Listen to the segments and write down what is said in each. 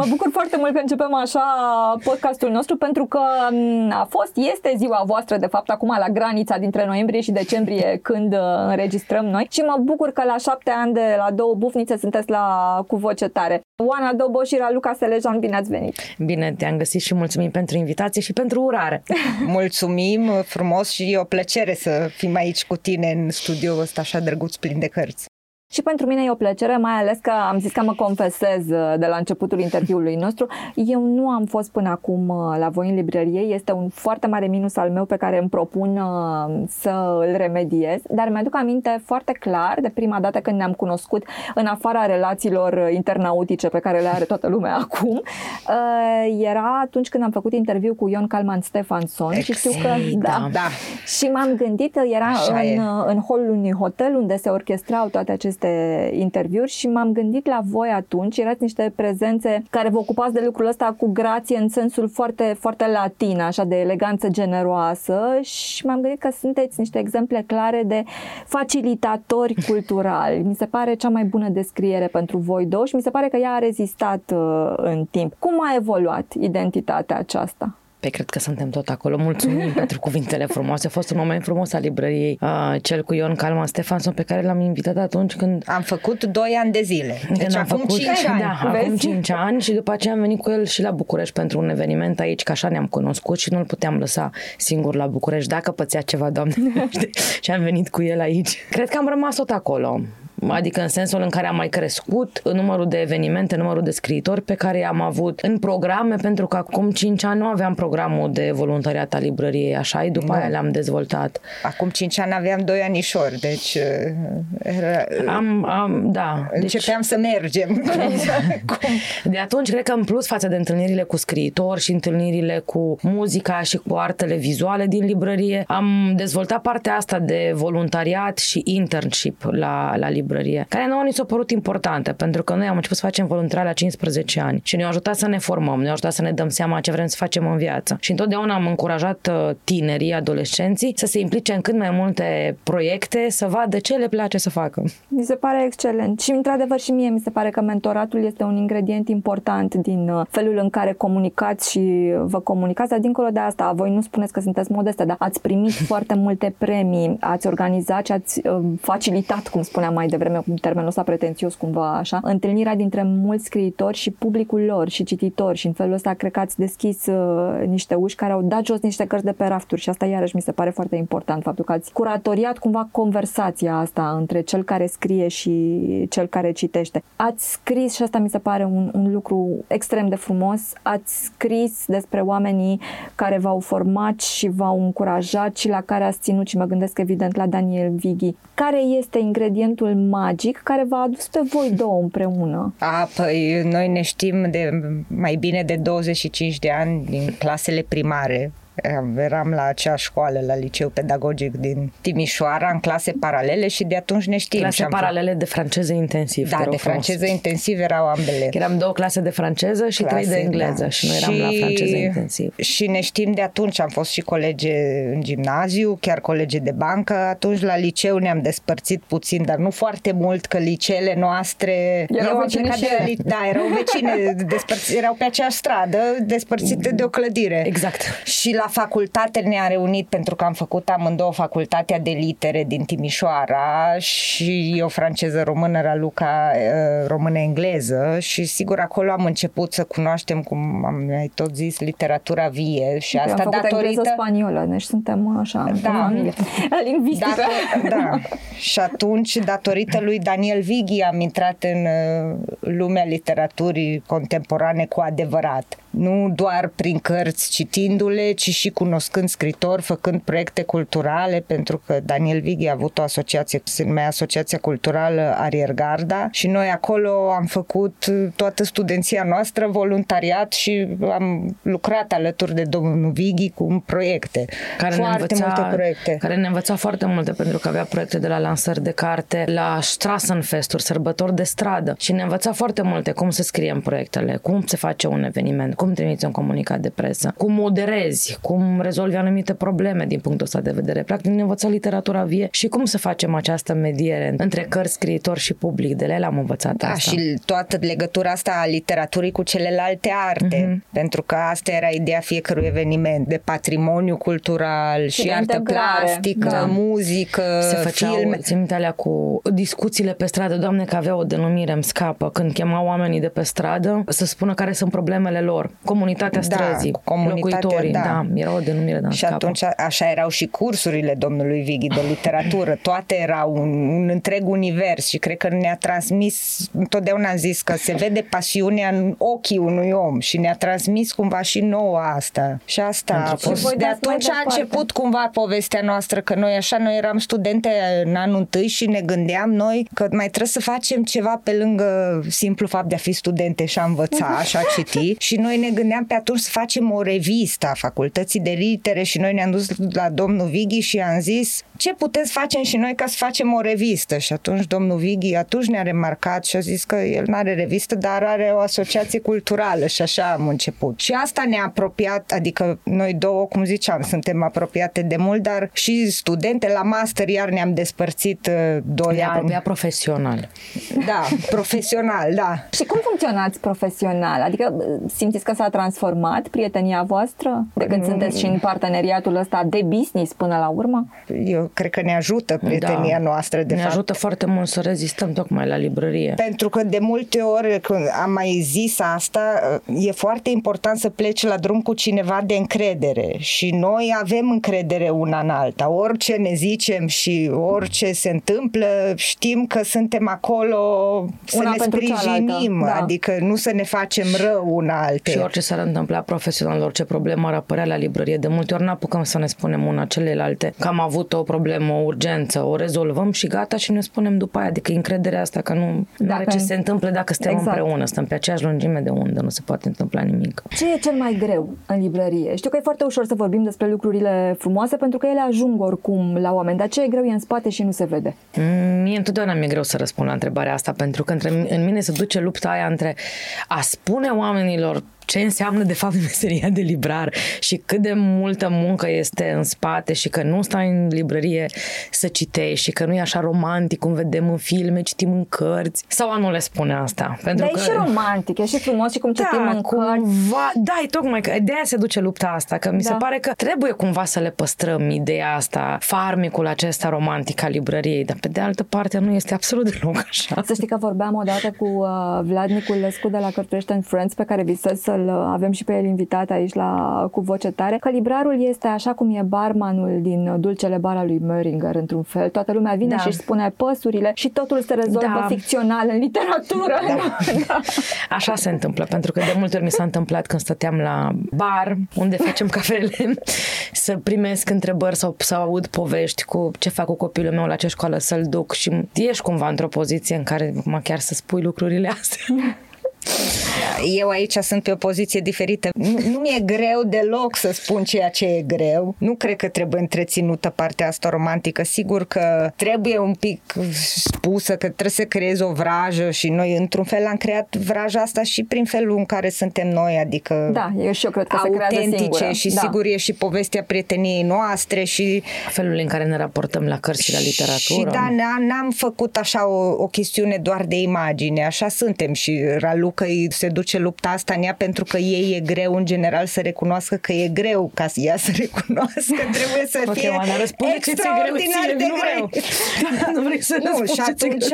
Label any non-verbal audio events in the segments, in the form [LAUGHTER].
Mă bucur foarte mult că începem așa podcastul nostru pentru că a fost, este ziua voastră de fapt acum la granița dintre noiembrie și decembrie când uh, înregistrăm noi și mă bucur că la șapte ani de la două bufnițe sunteți la cu voce tare. Oana Doboș și Raluca Selejan, bine ați venit! Bine te-am găsit și mulțumim pentru invitație și pentru urare. [LAUGHS] Mulțumim frumos și e o plăcere să fim aici cu tine în studioul ăsta așa drăguț plin de cărți. Și pentru mine e o plăcere, mai ales că am zis că mă confesez uh, de la începutul interviului nostru. Eu nu am fost până acum uh, la voi în librărie, este un foarte mare minus al meu pe care îmi propun uh, să îl remediez, dar mi-aduc aminte foarte clar de prima dată când ne-am cunoscut în afara relațiilor internautice pe care le are toată lumea [LAUGHS] acum. Era atunci când am făcut interviu cu Ion Calman Stefanson și știu că da, da. Și m-am gândit, era în, în holul unui hotel unde se orchestrau toate aceste aceste interviuri și m-am gândit la voi atunci, erați niște prezențe care vă ocupați de lucrul ăsta cu grație în sensul foarte, foarte latin, așa de eleganță generoasă și m-am gândit că sunteți niște exemple clare de facilitatori [LAUGHS] culturali. Mi se pare cea mai bună descriere pentru voi două și mi se pare că ea a rezistat uh, în timp. Cum a evoluat identitatea aceasta? Pe cred că suntem tot acolo. Mulțumim [LAUGHS] pentru cuvintele frumoase. A fost un moment frumos al librăriei, uh, cel cu Ion Calma Stefanson, pe care l-am invitat atunci când... Am făcut 2 ani de zile. Deci am acum făcut, 5 ani. Da, Vezi? acum 5 ani și după aceea am venit cu el și la București pentru un eveniment aici, că așa ne-am cunoscut și nu-l puteam lăsa singur la București, dacă pățea ceva, doamne. [LAUGHS] și am venit cu el aici. Cred că am rămas tot acolo adică în sensul în care am mai crescut numărul de evenimente, numărul de scriitori pe care am avut în programe, pentru că acum 5 ani nu aveam programul de voluntariat al librăriei, așa, după nu. aia le-am dezvoltat. Acum 5 ani aveam 2 anișori, deci uh, era, am, am, da. Deci- începeam deci, să mergem. [LAUGHS] de atunci, cred că în plus față de întâlnirile cu scriitori și întâlnirile cu muzica și cu artele vizuale din librărie, am dezvoltat partea asta de voluntariat și internship la, la librărie librărie, care nouă ni s-a părut importantă, pentru că noi am început să facem voluntariat la 15 ani și ne-a ajutat să ne formăm, ne-a ajutat să ne dăm seama ce vrem să facem în viață. Și întotdeauna am încurajat uh, tinerii, adolescenții, să se implice în cât mai multe proiecte, să vadă ce le place să facă. Mi se pare excelent. Și, într-adevăr, și mie mi se pare că mentoratul este un ingredient important din uh, felul în care comunicați și vă comunicați, dar dincolo de asta, voi nu spuneți că sunteți modeste, dar ați primit [LAUGHS] foarte multe premii, ați organizat și ați uh, facilitat, cum spuneam mai devreme, cu termenul ăsta pretențios cumva așa, întâlnirea dintre mulți scriitori și publicul lor și cititori și în felul ăsta cred că ați deschis uh, niște uși care au dat jos niște cărți de pe rafturi și asta iarăși mi se pare foarte important, faptul că ați curatoriat cumva conversația asta între cel care scrie și cel care citește. Ați scris și asta mi se pare un, un lucru extrem de frumos, ați scris despre oamenii care v-au format și v-au încurajat și la care ați ținut și mă gândesc evident la Daniel Vighi. Care este ingredientul magic care v-a adus pe voi două împreună? A, păi noi ne știm de mai bine de 25 de ani din clasele primare eram la acea școală, la liceu pedagogic din Timișoara, în clase paralele și de atunci ne știm. Clase paralele de franceză intensiv. Da, de franceză intensiv erau ambele. Eram două clase de franceză și clase, trei de engleză da. și noi eram și, la franceză intensiv. Și ne știm de atunci, am fost și colege în gimnaziu, chiar colege de bancă, atunci la liceu ne-am despărțit puțin, dar nu foarte mult, că liceele noastre erau vecine și de, Da, erau vecine, [LAUGHS] despărți, erau pe aceeași stradă, despărțite de o clădire. Exact. Și la facultate ne-a reunit pentru că am făcut amândouă facultatea de litere din Timișoara și eu franceză-română, Raluca română-engleză și sigur acolo am început să cunoaștem, cum am mai tot zis, literatura vie și Eu asta am datorită... spaniolă, deci suntem așa, da, familie [LAUGHS] lingvistică. Dator, da, și atunci, datorită lui Daniel Vighi, am intrat în lumea literaturii contemporane cu adevărat. Nu doar prin cărți citindu-le, ci și cunoscând scritori, făcând proiecte culturale, pentru că Daniel Vighi a avut o asociație, se numea Asociația Culturală Ariergarda și noi acolo am făcut toată studenția noastră voluntariat și am lucrat alături de domnul Vighi cu proiecte. Care foarte ne învăța, multe proiecte. Care ne învăța foarte multe, pentru că avea proiecte de la lansări de carte, la Strassenfesturi, sărbători de stradă și ne învăța foarte multe cum să scriem proiectele, cum se face un eveniment, cum trimiți un comunicat de presă, cum moderezi, cum rezolvi anumite probleme din punctul ăsta de vedere. Practic ne învăța literatura vie și cum să facem această mediere între cărți, scriitor și public. De la el am învățat da, asta. și toată legătura asta a literaturii cu celelalte arte, mm-hmm. pentru că asta era ideea fiecărui eveniment, de patrimoniu cultural și, și artă plastică, da. muzică, Se făceau, filme. Țin alea cu discuțiile pe stradă, doamne că avea o denumire, îmi scapă, când chemau oamenii de pe stradă să spună care sunt problemele lor. Comunitatea da, străzii, da, locuitorii, da. da, era o denumire, da, Și scapă. atunci așa erau și cursurile domnului Vighi de literatură, toate erau un, un întreg univers și cred că ne-a transmis, întotdeauna am zis că se vede pasiunea în ochii unui om și ne-a transmis cumva și nouă asta. Și asta Pentru a fost. De atunci a început cumva povestea noastră, că noi așa, noi eram studente în anul întâi și ne gândeam noi că mai trebuie să facem ceva pe lângă simplu fapt de a fi studente și a învăța și a citi [LAUGHS] și noi ne gândeam pe atunci să facem o revistă a facultății de litere și noi ne-am dus la domnul Vighi și am zis ce putem să facem și noi ca să facem o revistă și atunci domnul Vighi atunci ne-a remarcat și a zis că el nu are revistă, dar are o asociație culturală și așa am început. Și asta ne-a apropiat, adică noi două, cum ziceam, suntem apropiate de mult, dar și studente la master iar ne-am despărțit uh, doi ne ani. Ne profesional. Da, profesional, da. Și cum funcționați profesional? Adică uh, simțiți că s-a transformat prietenia voastră de când mm. Sunteți și în parteneriatul ăsta de business până la urmă? Eu cred că ne ajută prietenia da. noastră, de ne fapt. ajută foarte mult să rezistăm tocmai la librărie. Pentru că de multe ori, când am mai zis asta, uh, e foarte important să pleci la drum cu cineva de încredere și noi avem încredere una în alta. Orice ne zicem și orice se întâmplă, știm că suntem acolo să una ne sprijinim, da. adică nu să ne facem rău una alte. Și orice s-ar întâmpla profesional, orice problemă ar apărea la librărie, de multe ori n-apucăm să ne spunem una celelalte că am avut o problemă, o urgență, o rezolvăm și gata și ne spunem după aia. Adică încrederea asta că nu dacă... are ce se întâmplă dacă suntem exact. împreună, stăm pe aceeași lungime de undă, nu se poate întâmpla nimic. Ce e cel mai greu în librărie? Știu că e foarte ușor să vorbim despre lucrurile frumoase pentru că ele ajung oricum la oameni, dar ce e greu e în spate și nu se vede? Mm, mie întotdeauna mi-e greu să răspund la întrebarea asta pentru că între, în mine se duce lupta aia între a spune oamenilor ce înseamnă de fapt [LAUGHS] meseria de librar și cât de multă muncă este în spate și că nu stai în librărie să citești și că nu e așa romantic cum vedem în filme, citim în cărți sau a nu le spune asta. Pentru Dar că... e și romantic, e și frumos și cum da, citim în cumva, cărți. Da, e tocmai că de aia se duce lupta asta, că mi da. se pare că trebuie cumva să le păstrăm ideea asta, farmicul acesta romantic al librăriei, dar pe de altă parte nu este absolut deloc așa. Să știi că vorbeam odată cu uh, Vlad Niculescu de la Cărturește în Friends pe care visez să să-l avem și pe el invitat aici la cu voce tare, că librarul este așa cum e barmanul din Dulcele Bar al lui Möringer, într-un fel. Toată lumea vine da. și își spune păsurile și totul se rezolvă da. ficțional în literatură. Da. [LAUGHS] da. Așa se întâmplă, pentru că de multe ori mi s-a întâmplat când stăteam la bar, unde facem cafele, [LAUGHS] să primesc întrebări sau să aud povești cu ce fac cu copilul meu la ce școală să-l duc și ești cumva într-o poziție în care mă chiar să spui lucrurile astea. [LAUGHS] Eu aici sunt pe o poziție diferită. Nu, nu mi-e greu deloc să spun ceea ce e greu. Nu cred că trebuie întreținută partea asta romantică. Sigur că trebuie un pic spusă, că trebuie să creezi o vrajă și noi într-un fel am creat vraja asta și prin felul în care suntem noi, adică da, eu și eu cred că autentice și da. sigur e și povestea prieteniei noastre și felul în care ne raportăm la cărți și la literatură. Și da, n-am făcut așa o, o chestiune doar de imagine, așa suntem și Raluca îi se duce lupta asta în ea pentru că ei e greu în general să recunoască că e greu ca să ea să [LAUGHS] recunoască, trebuie să okay, fie Oana, extraordinar greu, de greu. Nu, nu vrei să Nu, și atunci,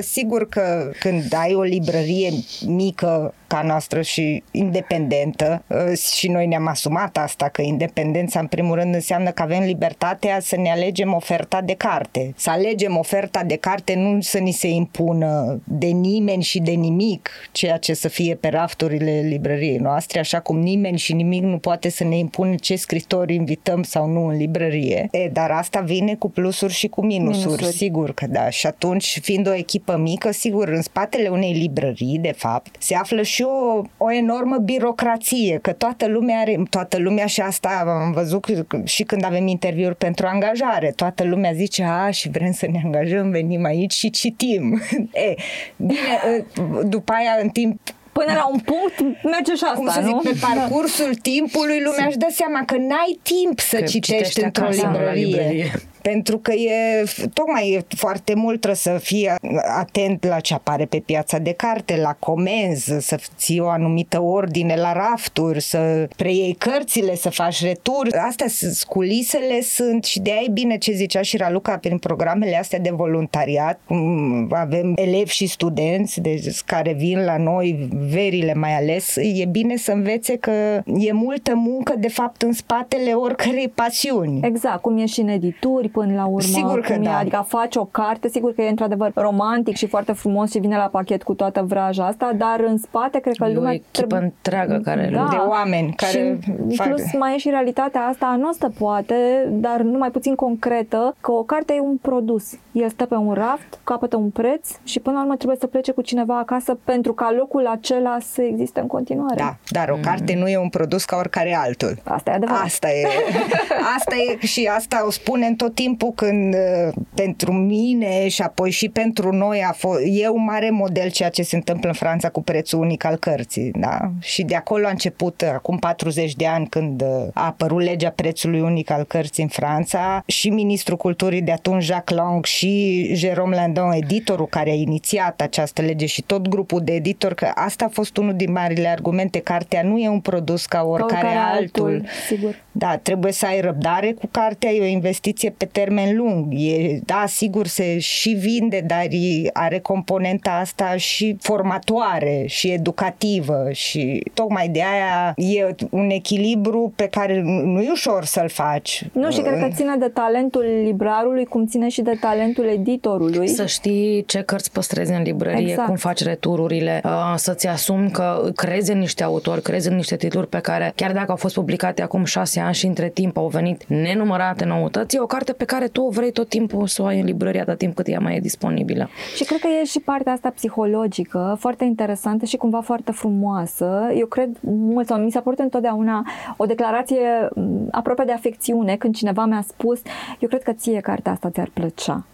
sigur că când ai o librărie mică ca noastră și independentă uh, și noi ne-am asumat asta, că independența în primul rând înseamnă că avem libertatea să ne alegem oferta de carte. Să alegem oferta de carte nu să ni se impună de nimeni și de nimic ceea ce să fie pe rafturile librăriei noastre, așa cum nimeni și nimic nu poate să ne impună ce scritori invităm sau nu în librărie. E, dar asta vine cu plusuri și cu minusuri, minusuri, sigur că da. Și atunci, fiind o echipă mică, sigur, în spatele unei librării, de fapt, se află și o, o enormă birocrație, că toată lumea are, toată lumea și asta am văzut și când avem interviuri pentru angajare, toată lumea zice, a, și vrem să ne angajăm, venim aici și citim. [LAUGHS] e, bine, după aia, în timp Până la un punct merge și asta, Cum să zic, nu? pe parcursul timpului lumea își dă seama că n-ai timp să Că citești citești într-o acasă, la librărie. librărie. Pentru că e, tocmai e foarte mult trebuie să fii atent la ce apare pe piața de carte, la comenzi, să ții o anumită ordine la rafturi, să preiei cărțile, să faci returi. Astea sunt culisele sunt și de aia e bine ce zicea și Raluca prin programele astea de voluntariat. Mm, Avem elevi și studenți deci, care vin la noi, verile mai ales. E bine să învețe că e multă muncă de fapt în spatele oricărei pasiuni. Exact, cum e și în edituri până la urmă. Sigur că cum e, da. Adică faci o carte, sigur că e într-adevăr romantic și foarte frumos și vine la pachet cu toată vraja asta, dar în spate cred că E o lumea echipă întreagă care da. de oameni care și în fac- plus mai e și realitatea asta, nu stă poate, dar nu mai puțin concretă, că o carte e un produs. El stă pe un raft, capătă un preț și până la urmă trebuie să plece cu cineva acasă pentru ca locul acela să existe în continuare. Da, dar o carte nu e un produs ca oricare altul. Asta e adevărat. Asta e. [LAUGHS] Asta e și asta o spunem tot timpul când uh, pentru mine și apoi și pentru noi a fost, e un mare model ceea ce se întâmplă în Franța cu prețul unic al cărții. Da? Și de acolo a început, uh, acum 40 de ani, când uh, a apărut legea prețului unic al cărții în Franța și ministrul culturii de atunci, Jacques Lang și Jérôme Landon, editorul care a inițiat această lege și tot grupul de editori, că asta a fost unul din marile argumente. Cartea nu e un produs ca oricare, oricare altul. altul, sigur. Da, trebuie să ai răbdare cu cartea, e o investiție pe termen lung. E, da, sigur, se și vinde, dar e, are componenta asta și formatoare și educativă și tocmai de aia e un echilibru pe care nu e ușor să-l faci. Nu, și cred că ține de talentul librarului, cum ține și de talentul editorului. Să știi ce cărți păstrezi în librărie, Exact. cum faci retururile, uh, să-ți asumi că crezi în niște autori, crezi în niște titluri pe care, chiar dacă au fost publicate acum șase ani și între timp au venit nenumărate noutăți, e o carte pe care tu vrei tot timpul să o ai în librărie atât timp cât ea mai e disponibilă. Și cred că e și partea asta psihologică, foarte interesantă și cumva foarte frumoasă. Eu cred mult, sau mi s-a părut întotdeauna o declarație m, aproape de afecțiune când cineva mi-a spus eu cred că ție cartea asta ți-ar plăcea.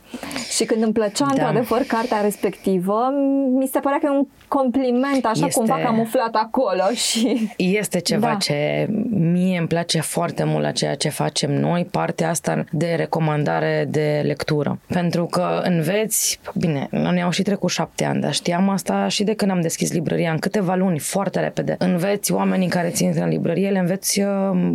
Și când îmi plăcea Da. într-adevăr cartea respectivă, mi se părea că e un compliment așa Este- cumva camuflat acolo și... Este ceva Da. ce mie îmi place foarte mult la ceea ce facem noi, partea asta de recomandare de lectură. Pentru că înveți, bine, ne-au și trecut șapte ani, dar știam asta și de când am deschis librăria, în câteva luni, foarte repede. Înveți oamenii care ți intră în librărie, le înveți uh,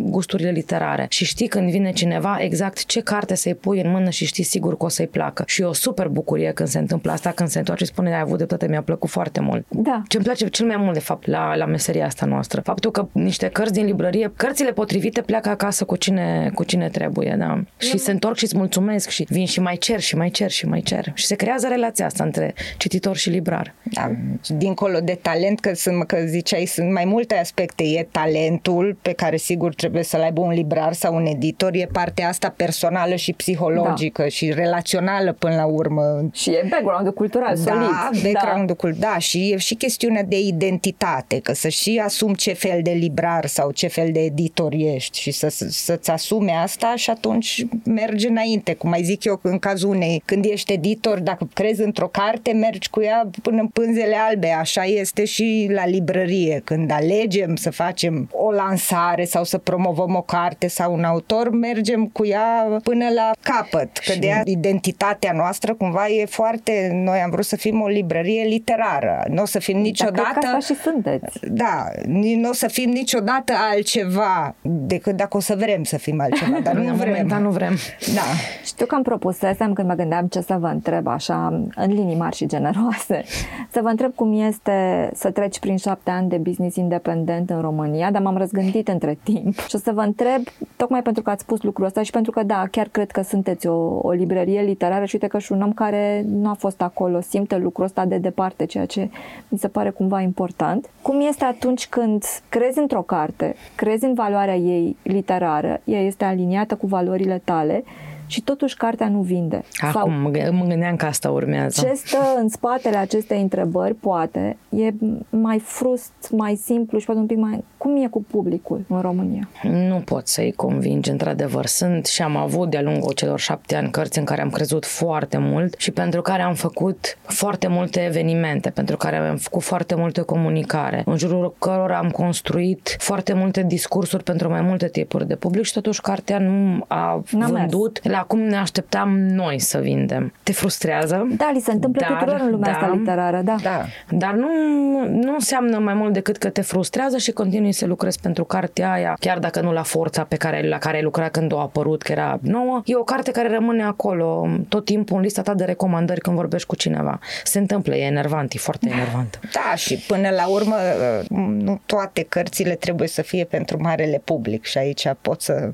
gusturile literare și știi când vine cineva exact ce carte să-i pui în mână și știi sigur că o să-i placă. Și e o super bucurie când se întâmplă asta, când se întoarce și spune, ai avut de toate, mi-a plăcut foarte mult. Da. Ce îmi place cel mai mult, de fapt, la, la meseria asta noastră. Faptul că niște cărți din librărie, cărțile potrivite pleacă acasă cu cine, cu cine trebuie, da. Și se întorc și îți mulțumesc și vin și mai cer și mai cer și mai cer. Și se creează relația asta între cititor și librar. Da, dincolo de talent, că, sunt, că ziceai, sunt mai multe aspecte. E talentul pe care sigur trebuie să-l aibă un librar sau un editor, e partea asta personală și psihologică da. și relațională până la urmă. Și e background-ul cultural Da, solid. background-ul cult, da, și e și chestiunea de identitate, că să și asumi ce fel de librar sau ce fel de editor ești și să, să-ți asume asta și atunci mergi înainte. Cum mai zic eu, în cazul unei, când ești editor, dacă crezi într-o carte, mergi cu ea până în pânzele albe. Așa este și la librărie. Când alegem să facem o lansare sau să promovăm o carte sau un autor, mergem cu ea până la capăt. Că Și- de aia identitatea noastră cumva e foarte, noi am vrut să fim o librărie literară. Nu o să fim niciodată... Dar cred că asta și sunteți. Da, nu o să fim niciodată altceva decât dacă o să vrem să fim altceva, dar [LAUGHS] nu vrem. nu vrem. Da. Știu că îmi propusesem când mă gândeam ce să vă întreb așa, în linii mari și generoase, să vă întreb cum este să treci prin șapte ani de business independent în România, dar m-am răzgândit între timp și o să vă întreb, tocmai pentru că ați spus lucrul ăsta și pentru că da, chiar cred că sunteți o, o librărie literară și uite că și un om care nu a fost acolo simte lucrul ăsta de departe, ceea ce mi se pare cumva important. Cum este atunci când crezi într-o carte, crezi în valoarea ei literară, ea este aliniată cu valorile tale și totuși cartea nu vinde. Acum Sau mă gândeam că asta urmează. Ce stă în spatele acestei întrebări, poate, e mai frust, mai simplu și poate un pic mai... Cum e cu publicul în România? Nu pot să-i convingi, într-adevăr. Sunt și am avut de-a lungul celor șapte ani cărți în care am crezut foarte mult și pentru care am făcut foarte multe evenimente, pentru care am făcut foarte multe comunicare, în jurul cărora am construit foarte multe discursuri pentru mai multe tipuri de public și totuși cartea nu a N-a vândut mers. la cum ne așteptam noi să vindem. Te frustrează? Da, li se întâmplă dar, tuturor în lumea da, asta literară, da. da. Dar nu, nu înseamnă mai mult decât că te frustrează și continui să lucrezi pentru cartea aia, chiar dacă nu la forța pe care, la care ai lucrat când a apărut, că era nouă. E o carte care rămâne acolo tot timpul în lista ta de recomandări când vorbești cu cineva. Se întâmplă, e enervant, e foarte enervant. Da, și până la urmă nu toate cărțile trebuie să fie pentru marele public și aici pot să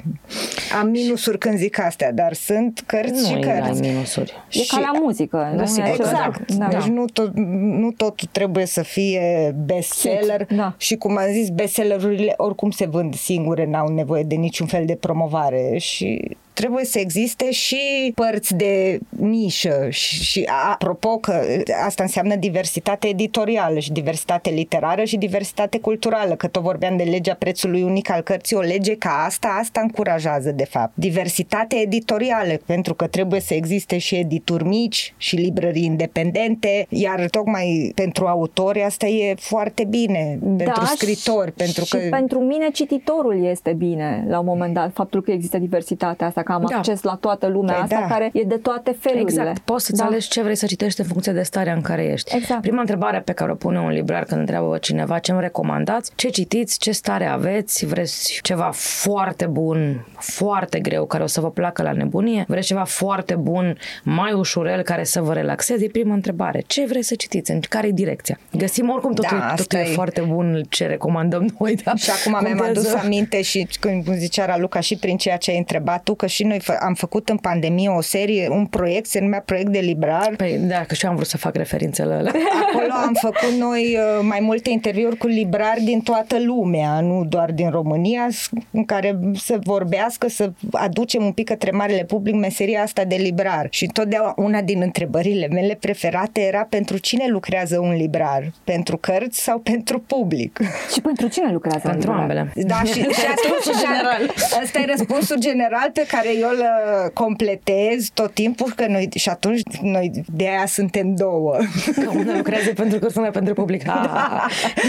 am minusuri când zic astea, dar sunt cărți nu și cărți. minusuri. E și... ca la muzică. Da, nu? Exact. Da. Deci nu, tot, nu totul trebuie să fie bestseller da. și cum am zis, bestsellerurile oricum se vând singure, n-au nevoie de niciun fel de promovare și trebuie să existe și părți de nișă și, și apropo că asta înseamnă diversitate editorială și diversitate literară și diversitate culturală, că tot vorbeam de legea prețului unic al cărții, o lege ca asta, asta încurajează de fapt. Diversitate editorială, pentru că trebuie să existe și edituri mici și librării independente, iar tocmai pentru autori asta e foarte bine, da, pentru scritori, pentru și că... pentru mine cititorul este bine la un moment dat, faptul că există diversitatea asta că am da. acces la toată lumea păi asta da. care e de toate felurile. Exact. Poți să-ți da. alegi ce vrei să citești în funcție de starea în care ești. Exact. Prima întrebare pe care o pune un librar când întreabă cineva ce îmi recomandați, ce citiți, ce stare aveți, vreți ceva foarte bun, foarte greu, care o să vă placă la nebunie, vreți ceva foarte bun, mai ușurel, care să vă relaxeze, e prima întrebare. Ce vreți să citiți? În care e direcția? Găsim oricum totul, da, totul e, e foarte bun ce recomandăm noi. Da? Și acum mi-am adus aminte și când zicea Raluca și prin ceea ce ai întrebat tu, că și noi am făcut în pandemie o serie, un proiect, se numea Proiect de Librar. Păi, da, că și eu am vrut să fac referințele alea. [LAUGHS] Acolo am făcut noi uh, mai multe interviuri cu librari din toată lumea, nu doar din România, în care să vorbească, să aducem un pic către marele public meseria asta de librar. Și întotdeauna una din întrebările mele preferate era pentru cine lucrează un librar? Pentru cărți sau pentru public? [LAUGHS] Și pentru cine lucrează Pentru ambele. Da, și, și atunci general. Asta e răspunsul general pe care eu îl uh, completez tot timpul că noi, și atunci noi de aia suntem două. Că una lucrează pentru curs, una pentru public. Da.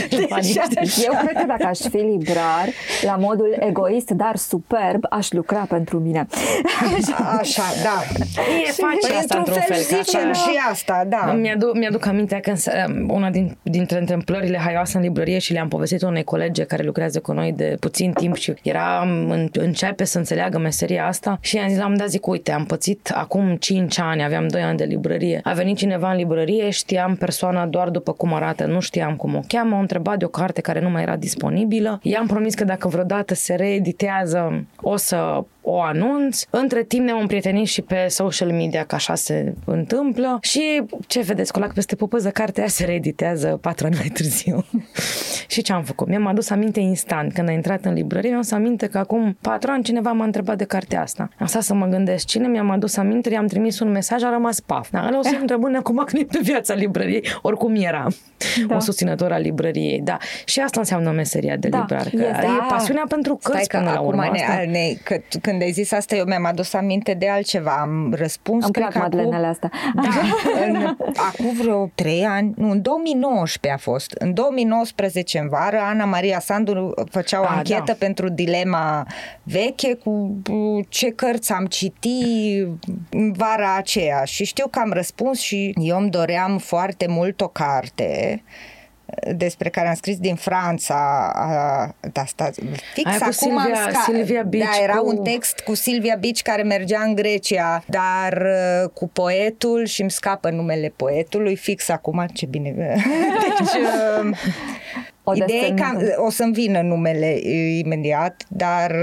Deci, eu cred că dacă aș fi librar, la modul egoist, dar superb, aș lucra pentru mine. Așa, da. E face asta într-un fel. fel zicem și asta, da. Mi-aduc, mi-aduc aminte că una din, dintre întâmplările haioase în librărie și le-am povestit unei colege care lucrează cu noi de puțin timp și era în, începe să înțeleagă meseria asta și i-am zis, am dat zic, uite, am pățit acum 5 ani, aveam 2 ani de librărie. A venit cineva în librărie, știam persoana doar după cum arată, nu știam cum o cheamă, o întrebat de o carte care nu mai era disponibilă. I-am promis că dacă vreodată se reeditează, o să o anunț. Între timp ne-am împrietenit și pe social media, că așa se întâmplă. Și ce vedeți, cu lac peste pupăză, cartea se reeditează patru ani mai târziu. [LAUGHS] și ce am făcut? Mi-am adus aminte instant. Când a intrat în librărie, mi-am adus aminte că acum patru ani cineva m-a întrebat de cartea asta. Am stat să mă gândesc cine mi-am adus aminte, i-am trimis un mesaj, a rămas paf. Da, ăla o să întrebune acum când e pe viața librăriei, oricum era da. o susținător al librăriei. Da. Și asta înseamnă meseria de da, librar. Că e, da. e pasiunea pentru cărți Stai până că la urmă. Ne, ne, că, când când ai zis asta, eu mi-am adus aminte de altceva. Am răspuns, Am cred că acum, astea. [LAUGHS] Da, în, acum vreo trei ani, nu, în 2019 a fost. În 2019, în vară, Ana Maria Sandu făcea o a, anchetă da. pentru dilema veche cu ce cărți am citit în vara aceea și știu că am răspuns și eu îmi doream foarte mult o carte despre care am scris din Franța, da, sta, fix Aia acum Silvia, am sca- Silvia Beach da, era cu... un text cu Silvia Beach care mergea în Grecia, dar uh, cu poetul și îmi scapă numele poetului, fix acum, ce bine. deci, [LAUGHS] uh, o Ideea e că o să-mi vină numele imediat, dar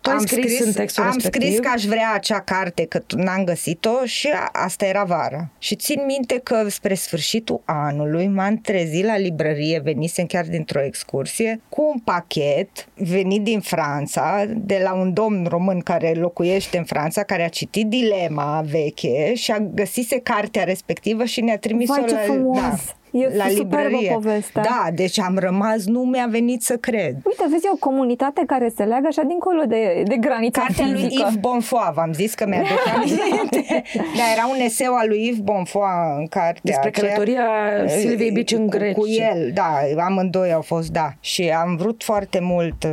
tu am scris, scris în textul am respectiv? scris că aș vrea acea carte, că n-am găsit-o și asta era vara. Și țin minte că spre sfârșitul anului m-am trezit la librărie, venisem chiar dintr-o excursie, cu un pachet venit din Franța, de la un domn român care locuiește în Franța, care a citit Dilema veche și a găsise cartea respectivă și ne-a trimis-o Vai, la... Da. E la librărie. povestea. Da, deci am rămas, nu mi-a venit să cred. Uite, vezi, e o comunitate care se leagă așa dincolo de, de granița Cartea fizică. lui Yves Bonfoy, v-am zis că mi-a [LAUGHS] aminte. da, era un eseu al lui Yves Bonfoy în cartea Despre călătoria Silviei Bici în Grecia. Cu el, da, amândoi au fost, da. Și am vrut foarte mult... Uh,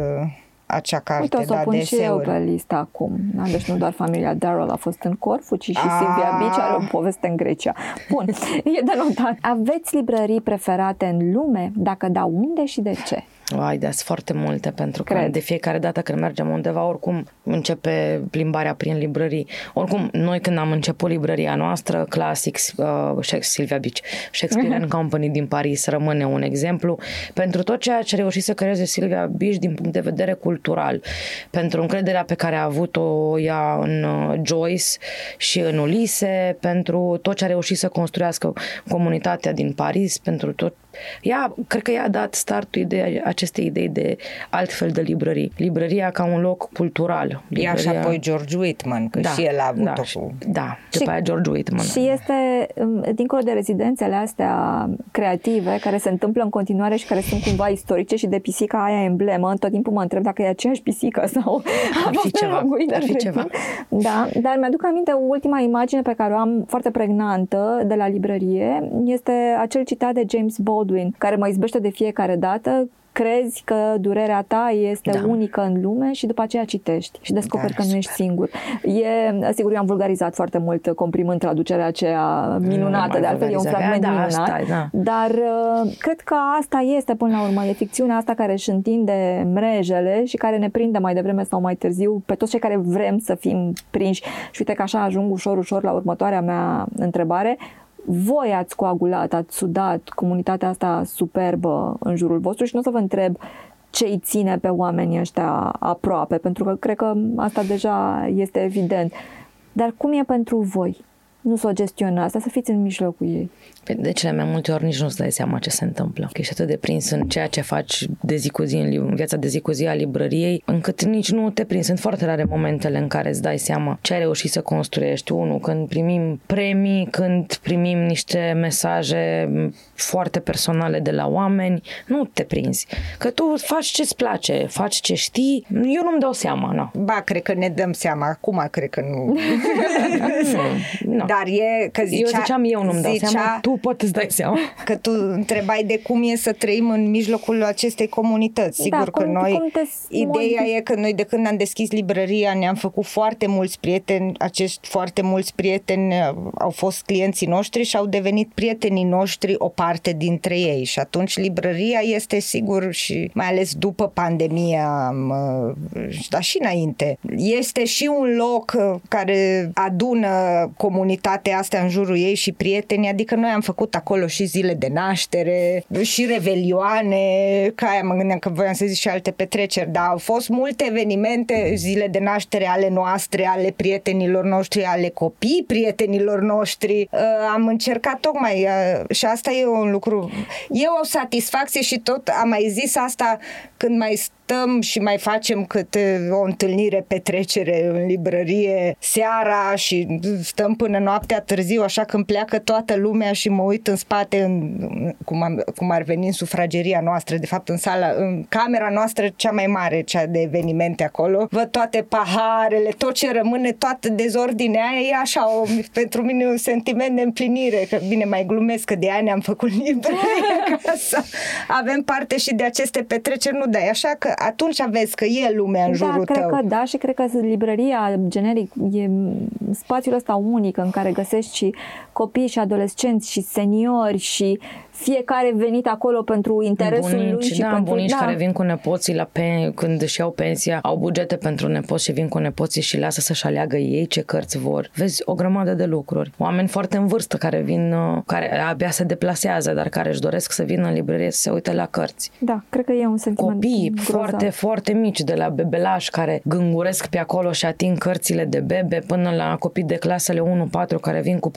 acea carte, Uite, o să da, o pun și eu pe listă acum. Da? Deci nu doar familia Darrell a fost în Corfu, ci și a... Silvia Bici are o poveste în Grecia. Bun, [LAUGHS] e de notat. Aveți librării preferate în lume? Dacă da, unde și de ce? Ai, da, foarte multe, pentru că Cred. de fiecare dată când mergem undeva, oricum începe plimbarea prin librării. Oricum, noi când am început librăria noastră, clasic, uh, Silvia Bici, Shakespeare and Company din Paris rămâne un exemplu pentru tot ceea ce a reușit să creeze Silvia Bici din punct de vedere cultural, pentru încrederea pe care a avut-o ea în uh, Joyce și în Ulise, pentru tot ce a reușit să construiască comunitatea din Paris, pentru tot ea, cred că ea a dat startul ideea, acestei idei de altfel de librării. Librăria ca un loc cultural. Librăria... Ea și apoi George Whitman, că da, și el a avut-o da, cu... Da, după aia George Whitman. Și este, um, dincolo de rezidențele astea creative, care se întâmplă în continuare și care sunt cumva istorice și de pisica aia emblemă, tot timpul mă întreb dacă e aceeași pisică [LAUGHS] sau ar fi ceva. Ar fi ceva. Da, dar mi-aduc aminte ultima imagine pe care o am foarte pregnantă de la librărie, este acel citat de James Baldwin, care mă izbește de fiecare dată crezi că durerea ta este da. unică în lume și după aceea citești și descoperi da, că nu ești singur. E, sigur, eu am vulgarizat foarte mult comprimând traducerea aceea minunată, de altfel e un fragment da, minunat, asta, da. dar uh, cred că asta este până la urmă, e ficțiunea asta care își întinde mrejele și care ne prinde mai devreme sau mai târziu pe toți cei care vrem să fim prinși. Și uite că așa ajung ușor, ușor la următoarea mea întrebare voi ați coagulat, ați sudat comunitatea asta superbă în jurul vostru și nu o să vă întreb ce îi ține pe oamenii ăștia aproape, pentru că cred că asta deja este evident. Dar cum e pentru voi? Nu să o gestionați, să fiți în mijlocul ei. De cele mai multe ori nici nu-ți dai seama ce se întâmplă. Că ești atât de prins în ceea ce faci de zi cu zi, în viața de zi cu zi a librăriei, încât nici nu te prinzi. Sunt foarte rare momentele în care îți dai seama ce ai reușit să construiești. Unul, când primim premii, când primim niște mesaje foarte personale de la oameni, nu te prinzi. Că tu faci ce-ți place, faci ce știi. Eu nu-mi dau seama, nu. Ba, cred că ne dăm seama. Acum cred că nu. [LAUGHS] [LAUGHS] nu, nu. Dar e că zicea... Eu ziceam eu nu-mi dau zicea, seama, tu poate îți dai seama. Că tu întrebai de cum e să trăim în mijlocul acestei comunități. Sigur da, că cum, noi... Cum te ideea e că noi de când am deschis librăria ne-am făcut foarte mulți prieteni. Acești foarte mulți prieteni uh, au fost clienții noștri și au devenit prietenii noștri o parte dintre ei. Și atunci librăria este sigur și mai ales după pandemie, dar și înainte, este și un loc uh, care adună comunitatea asta în jurul ei și prietenii, adică noi am făcut acolo și zile de naștere, și revelioane, ca aia mă gândeam că voiam să zic și alte petreceri, dar au fost multe evenimente, zile de naștere ale noastre, ale prietenilor noștri, ale copii prietenilor noștri. Uh, am încercat tocmai uh, și asta e un lucru, e o satisfacție și tot am mai zis asta când mai stăm și mai facem câte o întâlnire, petrecere în librărie seara și stăm până noaptea târziu, așa când pleacă toată lumea și mă uit în spate, în, cum, am, cum ar veni în sufrageria noastră, de fapt în sala, în camera noastră cea mai mare, cea de evenimente acolo, văd toate paharele, tot ce rămâne, toată dezordinea aia, e așa, o, pentru mine un sentiment de împlinire, că bine, mai glumesc că de ani am făcut librărie [LAUGHS] ca să avem parte și de aceste petreceri, nu dai, așa că atunci vezi că e lumea în da, jurul cred tău. că da și cred că librăria generic e spațiul ăsta unic în care găsești și copii și adolescenți și seniori și fiecare venit acolo pentru interesul bunici, lui și da, pentru... bunici da. care vin cu nepoții la pen, când își iau pensia, au bugete pentru nepoți și vin cu nepoții și lasă să-și aleagă ei ce cărți vor. Vezi o grămadă de lucruri. Oameni foarte în vârstă care vin, uh, care abia se deplasează, dar care își doresc să vină în librărie să se uite la cărți. Da, cred că e un sentiment Copii grozav. foarte, foarte mici, de la bebelași care gânguresc pe acolo și ating cărțile de bebe, până la copii de clasele 1-4 care vin cu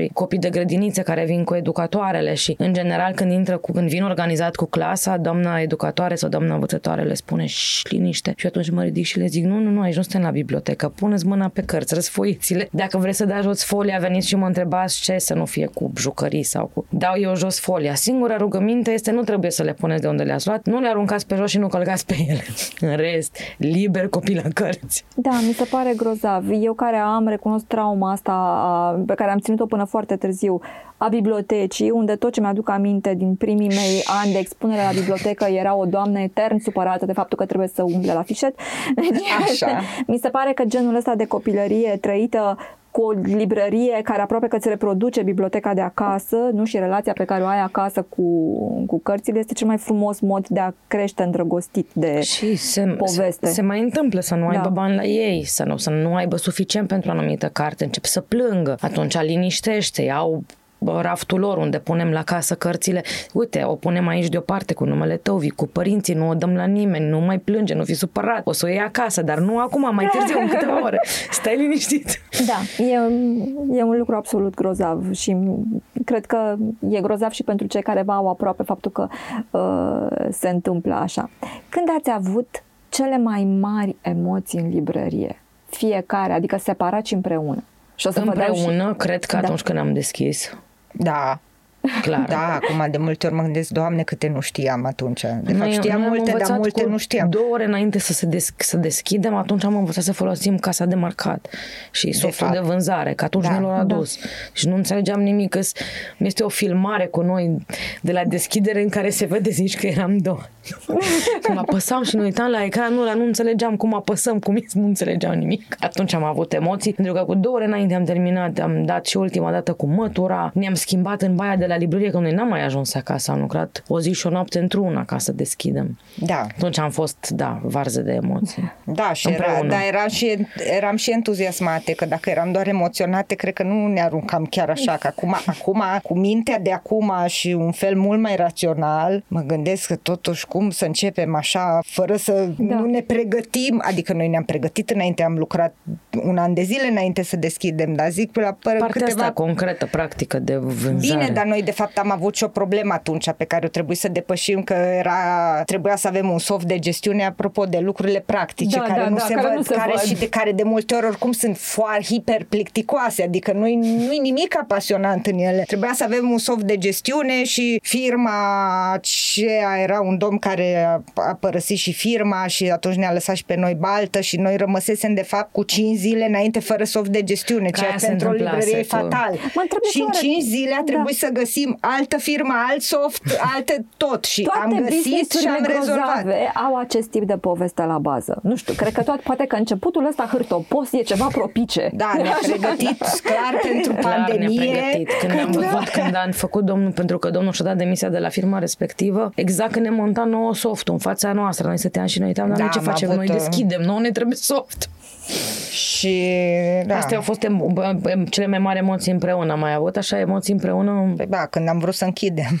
profesorii, copii de grădinițe care vin cu educatoarele și, în general, când intră cu, când vin organizat cu clasa, doamna educatoare sau doamna învățătoare le spune și liniște. Și atunci mă ridic și le zic, nu, nu, nu, aici nu suntem la bibliotecă, puneți mâna pe cărți, răsfoiți-le. Dacă vreți să dați jos folia, veniți și mă întrebați ce să nu fie cu jucării sau cu... Dau eu jos folia. Singura rugăminte este nu trebuie să le puneți de unde le-ați luat, nu le aruncați pe jos și nu călcați pe ele. [LAUGHS] În rest, liber copii la cărți. Da, mi se pare grozav. Eu care am, recunosc trauma asta a- pe care am ținut-o până foarte târziu a bibliotecii, unde tot ce mi-aduc aminte din primii mei ani de expunere la bibliotecă era o doamnă etern supărată de faptul că trebuie să umble la fișet. Deci, Așa. [LAUGHS] mi se pare că genul ăsta de copilărie trăită cu o librărie care aproape că îți reproduce biblioteca de acasă, nu și relația pe care o ai acasă cu, cu cărțile, este cel mai frumos mod de a crește îndrăgostit de Și se, poveste. se, se mai întâmplă să nu Da. aibă bani la ei, să nu, să nu aibă suficient pentru o anumită carte, încep să plângă. Atunci liniștește, iau bă, raftul lor unde punem la casă cărțile. Uite, o punem aici deoparte cu numele tău, vii cu părinții, nu o dăm la nimeni, nu mai plânge, nu fi supărat. O să o iei acasă, dar nu acum, mai târziu, în câteva ore. [LAUGHS] Stai liniștit. Da, e, e un lucru absolut grozav și cred că e grozav și pentru cei care v-au aproape faptul că uh, se întâmplă așa. Când ați avut cele mai mari emoții în librărie? Fiecare, adică separați și împreună. Și o să vă dau și... Împreună, cred că Da. atunci când am deschis, Da, clar. da, acum de multe ori mă gândesc, Doamne, câte nu știam atunci. De fapt, Noi- știam noi am multe, dar învățat multe cu nu știam. Două ore înainte să, se des- să deschidem, atunci am învățat să folosim casa de marcat și softul de, fapt. vânzare, că atunci Da, ne l-au adus. Și nu înțelegeam nimic, că s- este o filmare cu noi de la deschidere în care se vede, zici că eram două. [LAUGHS] Când apăsam și ne uitam la ecran, nu, nu înțelegeam cum apăsăm, cum e, nu înțelegeam nimic. Atunci am avut emoții, pentru că cu două ore înainte am terminat, am dat și ultima dată cu mătura, ne-am schimbat în baia de la librărie, că noi n-am mai ajuns acasă, am lucrat o zi și o noapte într-una ca să deschidem. Da, Atunci am fost, da, varză de emoții. da, și era, Împreună. dar eram și, eram și entuziasmate, că dacă eram doar emoționate, cred că nu ne aruncam chiar așa, că acum, [LAUGHS] acum, cu mintea de acum și un fel mult mai rațional, mă gândesc că totuși cum să începem așa, fără să Da. nu ne pregătim, adică noi ne-am pregătit înainte, am lucrat un an de zile înainte să deschidem, dar zic pe la pără Partea câteva asta concretă, practică de vânzare. Bine, dar noi de fapt am avut și o problemă atunci pe care o trebuie să depășim, că era, trebuia să avem un soft de gestiune apropo de lucrurile practice Da, care, da, nu, da, se care văd, nu se care văd. și de care de multe ori oricum sunt foarte hiperplicticoase, adică nu-i, nu-i nimic apasionant în ele. Trebuia să avem un soft de gestiune și firma aceea era un domn care a, a părăsit și firma și atunci ne-a lăsat și pe noi baltă și noi rămăsesem de fapt cu 5 zile înainte fără soft de gestiune, Ca ceea aia se pentru o întâmplase librărie e cu- fatal. Mă întreb de și ce în oare- 5 zile a Da. trebuit să găsim altă firmă, alt soft, alte tot și Toate am găsit și business-urile am rezolvat. grozave au acest tip de poveste la bază. Nu știu, cred că toate, poate că începutul ăsta hârtopos e ceva propice. Da, ne-a pregătit clar pentru Clar pandemie. ne-a pregătit. Când am văzut, când am făcut domnul, pentru că domnul și-a dat demisia de la firma respectivă, exact când ne monta nouă soft în fața noastră, noi stăteam și noi uitam, dar Da, noi ce am facem? Noi avut, uh, deschidem, nouă ne trebuie soft. Și da. Astea au fost em- bă, bă, cele mai mari emoții împreună. Am mai avut așa emoții împreună? Păi Da, când am vrut să închidem. [LAUGHS]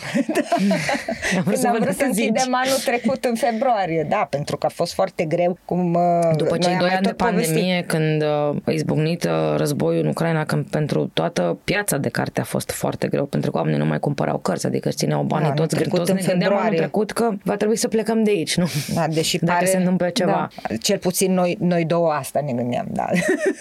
Am vrut când să am văd vrut să cât zici. închidem anul trecut în februarie, da, pentru că a fost foarte greu. Cum, uh, După noi cei am doi mai ani de tot povestit. pandemie, când uh, a izbucnit uh, războiul în Ucraina, când pentru toată piața de carte a fost foarte greu, pentru că oamenii nu mai cumpărau cărți, adică își țineau banii Da, anul toți, trecut toți în ne gândeam anul februarie. trecut că va trebui să plecăm de aici, nu? Da, deși Dacă pare... se întâmplă ceva. Da. Cel puțin noi, noi două asta ne gândeam, da.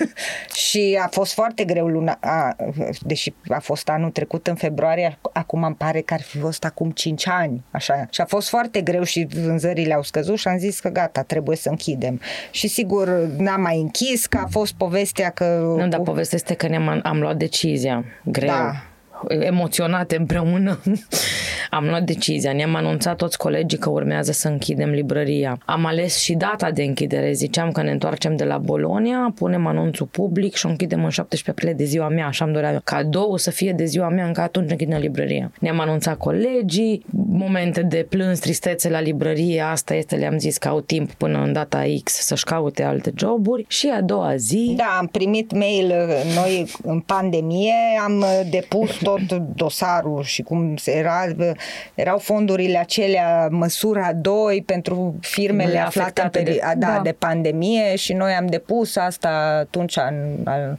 [LAUGHS] și a fost foarte greu luna, a, deși a fost anul trecut în februarie, acum îmi pare că ar fi fost acum 5 ani, așa. Și a fost foarte greu și vânzările au scăzut și am zis că gata, trebuie să închidem. Și sigur, n-am mai închis, că a fost povestea că... Nu, dar povestea este că ne-am am luat decizia greu. Da. Emoționate împreună, [LAUGHS] am luat decizia. Ne-am anunțat toți colegii că urmează să închidem librăria. Am ales și data de închidere. Ziceam că ne întoarcem de la Bolonia, punem anunțul public și o închidem în 17 aprilie de ziua mea. Așa am dorea eu. Cadou să fie de ziua mea, încă atunci închidem librăria. Ne-am anunțat colegii, momente de plâns, tristețe la librărie, asta este, le-am zis că au timp până în data X să-și caute alte joburi și a doua zi Da, am primit mail uh, noi în pandemie, am uh, depus tot dosarul și cum se era, uh, erau fondurile acelea, măsura 2 pentru firmele Firmele aflate în, afectate de- peri- a, da, Da. de pandemie și noi am depus asta atunci în, în-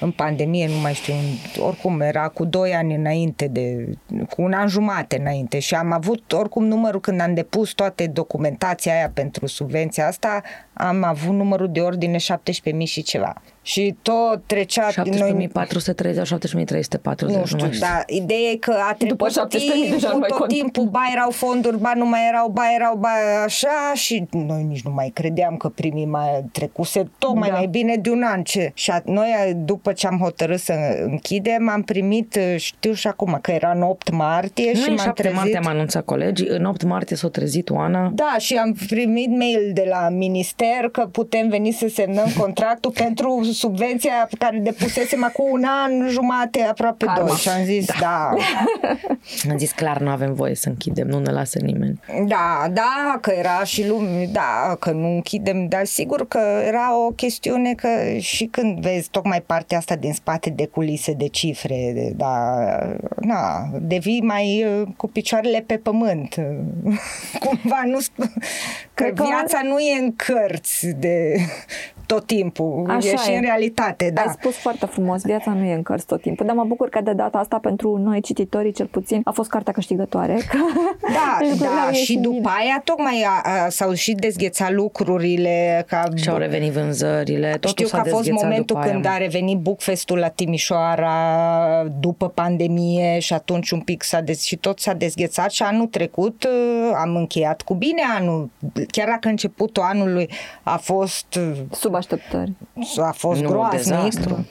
în pandemie, nu mai știu, oricum era cu 2 ani înainte de, cu un an jumate înainte și am avut oricum numărul când am depus toate documentația aia pentru subvenția asta, am avut numărul de ordine 17.000 și ceva. Și tot trecea... 17.430, 17.340. nu știu, dar ideea e că a trecut 17.000 deja nu timpul, mai tot contează. timpul, ba erau fonduri, ba nu mai erau, ba erau, ba așa și noi nici nu mai credeam că primii mai trecuse tocmai Da. mai bine de un an. Ce? Și a, noi, după ce am hotărât să închidem, am primit, știu și acum, că era în 8 martie Nu și în m-am 7 trezit... martie am anunțat colegii, în 8 martie s-a trezit Oana. Da, și am primit mail de la minister că putem veni să semnăm contractul [LAUGHS] pentru subvenția pe care depusesem acum un an jumate, aproape Karma. doi. Și am zis, da, [LAUGHS] Am zis clar, nu avem voie să închidem, nu ne lasă nimeni. da, da, că era și lume, da, că nu închidem, dar sigur că era o chestiune că și când vezi tocmai partea asta din spate de culise, de cifre, de, da, na, devii mai uh, cu picioarele pe pământ. [LAUGHS] Cumva nu... sp- Că Cred că- viața nu e în cărți de tot timpul, Așa e și e. în realitate, da. Ai spus foarte frumos, viața nu e în cărți tot timpul, dar mă bucur că de data asta pentru noi cititorii cel puțin a fost cartea câștigătoare. Că Da, [LAUGHS] lucrurile au da, ieșit și după bine. aia tocmai a, a, s-au și dezghețat lucrurile. Ca Și au revenit vânzările, totul Știu s-a că a fost dezghețat momentul după când aia. a revenit Bookfest-ul la Timișoara după pandemie și atunci un pic s-a dez... și tot s-a dezghețat și anul trecut uh, am încheiat cu bine anul. Chiar dacă începutul anului a fost Sub așteptări. a fost Nu, groaznic. dezastru.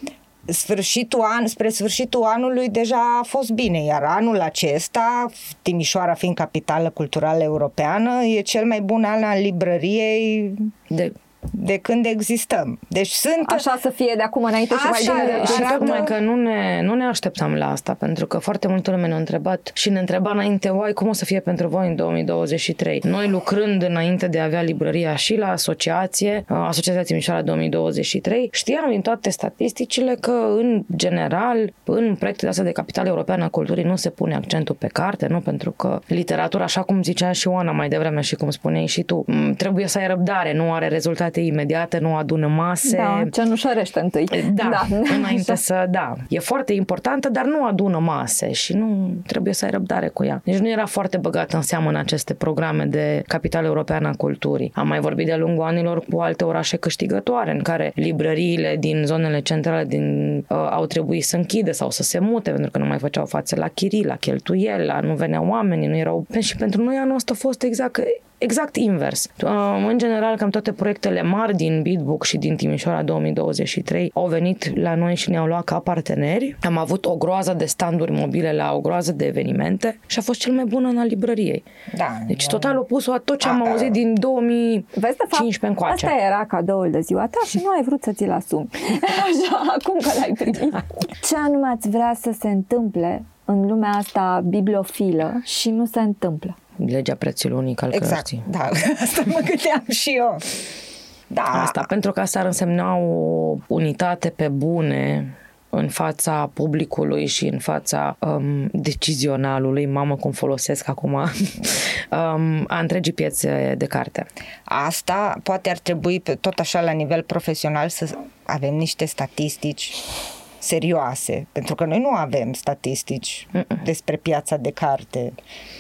Sfârșitul an, spre sfârșitul anului deja a fost bine, iar anul acesta, Timișoara fiind capitală culturală europeană, e cel mai bun an al librăriei De, de când existăm. Deci sunt... Așa să fie de acum înainte și mai Așa, bine. de- și arată- tocmai că nu ne, nu ne așteptam la asta, pentru că foarte multă lume ne-a întrebat și ne întreba înainte, oai, cum o să fie pentru voi în 2023? Noi lucrând înainte de a avea librăria și la asociație, uh, Asociația Timișoara 2023, știam din toate statisticile că, în general, în proiectele astea de capitală europeană a culturii nu se pune accentul pe carte, nu? Pentru că literatura, așa cum zicea și Oana mai devreme și cum spuneai și tu, m, trebuie să ai răbdare, nu are rezultate imediate, nu adună mase. Da, cenușărește întâi. Da, da înainte Așa. [LAUGHS] să, da, e foarte importantă, dar nu adună mase și nu trebuie să ai răbdare cu ea. Deci nu era foarte băgată în seamă în aceste programe de capitală europeană a culturii. Am mai vorbit de-a lungul anilor cu alte orașe câștigătoare în care librăriile din zonele centrale din, uh, au trebuit să închide sau să se mute pentru că nu mai făceau față la chirii, la cheltuieli, la nu veneau oamenii, nu erau... Și pentru noi anul ăsta a fost exact exact invers. Uh, În general, cam toate proiectele mari din Bitbook și din Timișoara 2023 au venit la noi și ne-au luat ca parteneri. Am avut o groază de standuri mobile la o groază de evenimente și a fost cel mai bun an al librăriei. Da, Deci da. total opusul a tot ce am A, auzit din 2015 Vezi, de fapt, încoace. asta era cadoul de ziua ta și nu ai vrut să ți-l asumi. [LAUGHS] Așa, acum că l-ai primit. Ce anume ați vrea să se întâmple în lumea asta bibliofilă și nu se întâmplă? Legea prețului unic al Exact, cărții. da, [LAUGHS] asta mă gândeam și eu. Da. Asta, pentru că asta ar însemna o unitate pe bune în fața publicului și în fața um, decizionalului, mamă cum folosesc acum, [LAUGHS] um, a întregii piețe de carte. Asta poate ar trebui tot așa la nivel profesional să avem niște statistici serioase, pentru că noi nu avem statistici Mm-mm. despre piața de carte.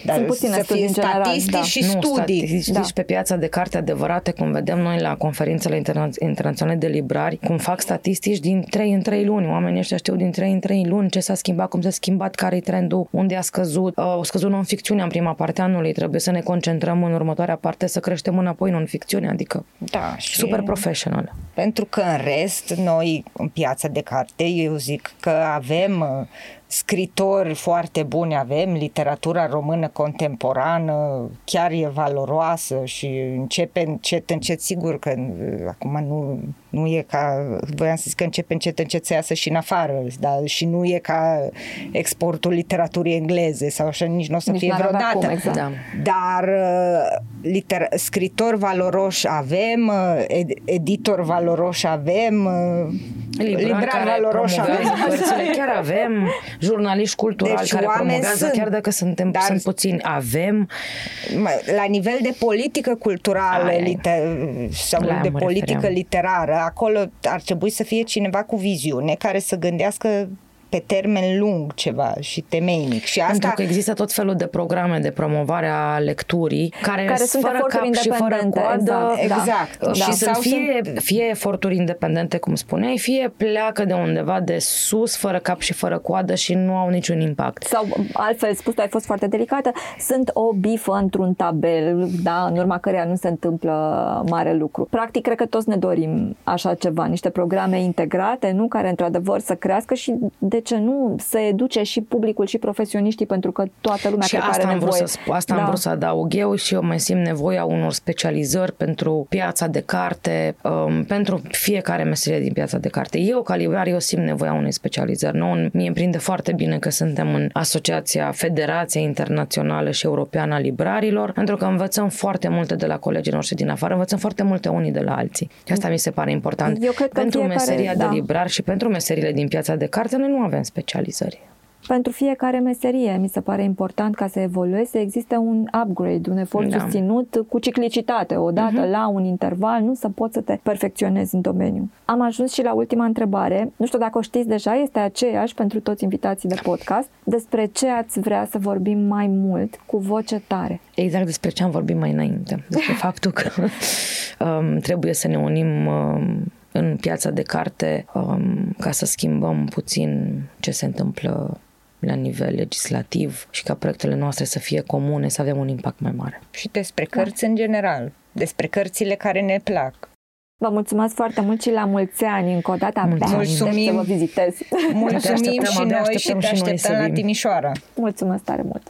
Dar Sunt puține să fie statistici da. și nu, studii. Statistici da. pe piața de carte adevărate, cum vedem noi la conferințele interna- internaționale de librari, cum fac statistici din 3 în 3 luni. Oamenii ăștia știu din 3 în 3 luni ce s-a schimbat, cum s-a schimbat, care e trendul, unde a scăzut. Uh, o scăzut non-ficțiunea în prima parte a anului, trebuie să ne concentrăm în următoarea parte să creștem înapoi non-ficțiunea, adică da, și super professional. Pentru că în rest, noi în piața de carte, eu zic că avem uh, scritori foarte buni avem, literatura română contemporană chiar e valoroasă și începe încet, încet, sigur că uh, acum nu, nu e ca, voiam să zic că începe încet, încet să iasă și în afară, dar și nu e ca exportul literaturii engleze sau așa, nici nu o să nici fie vreodată. Cum, exact. da. Dar uh, liter- scritori valoroși avem, ed- editor valoroși avem, librari, librari valoroși avem. Chiar avem [LAUGHS] jurnaliști culturali deci, care promovează, sunt, chiar dacă suntem dar, sunt puțini, avem. La nivel de politică culturală Aia. liter, sau la de politică refeream. literară, acolo ar trebui să fie cineva cu viziune care să gândească pe termen lung ceva și temeinic. Și asta... Pentru că există tot felul de programe de promovare a lecturii care, care sunt fără cap și fără coadă. Exact. exact. Și da. sunt fie, sunt... fie eforturi independente, cum spuneai, fie pleacă de undeva de sus, fără cap și fără coadă și nu au niciun impact. Sau, altfel spus, ai fost foarte delicată, sunt o bifă într-un tabel, da, în urma căreia nu se întâmplă mare lucru. Practic, cred că toți ne dorim așa ceva, niște programe integrate, nu, care într-adevăr să crească și de ce nu să educe și publicul și profesioniștii pentru că toată lumea și asta are am vrut să, asta da. am vrut să adaug eu și eu mai simt nevoia unor specializări pentru piața de carte, um, pentru fiecare meserie din piața de carte. Eu, ca librar, eu simt nevoia unei specializări. Nu, mie îmi prinde foarte bine că suntem în Asociația Federația Internațională și Europeană a Librarilor, pentru că învățăm foarte multe de la colegii noștri din afară, învățăm foarte multe unii de la alții. Și asta mi se pare important. Eu cred că pentru fiecare, meseria da. de librar și pentru meseriile din piața de carte, noi nu avem specializări. Pentru fiecare meserie mi se pare important ca să evolueze, există un upgrade, un efort da. susținut cu ciclicitate, odată uh-huh. la un interval, nu să poți să te perfecționezi în domeniu. Am ajuns și la ultima întrebare, nu știu dacă o știți deja, este aceeași pentru toți invitații de podcast, despre ce ați vrea să vorbim mai mult cu voce tare. Exact despre ce am vorbit mai înainte, despre [LAUGHS] faptul că um, trebuie să ne unim um, în piața de carte um, ca să schimbăm puțin ce se întâmplă la nivel legislativ și ca proiectele noastre să fie comune, să avem un impact mai mare. Și despre cărți da. în general, despre cărțile care ne plac. Vă mulțumesc foarte mult și la mulți ani încă o dată. Abia mulțumim. să vă vizitez. Mulțumim și noi și te așteptăm la Timișoara. Mulțumesc tare mult.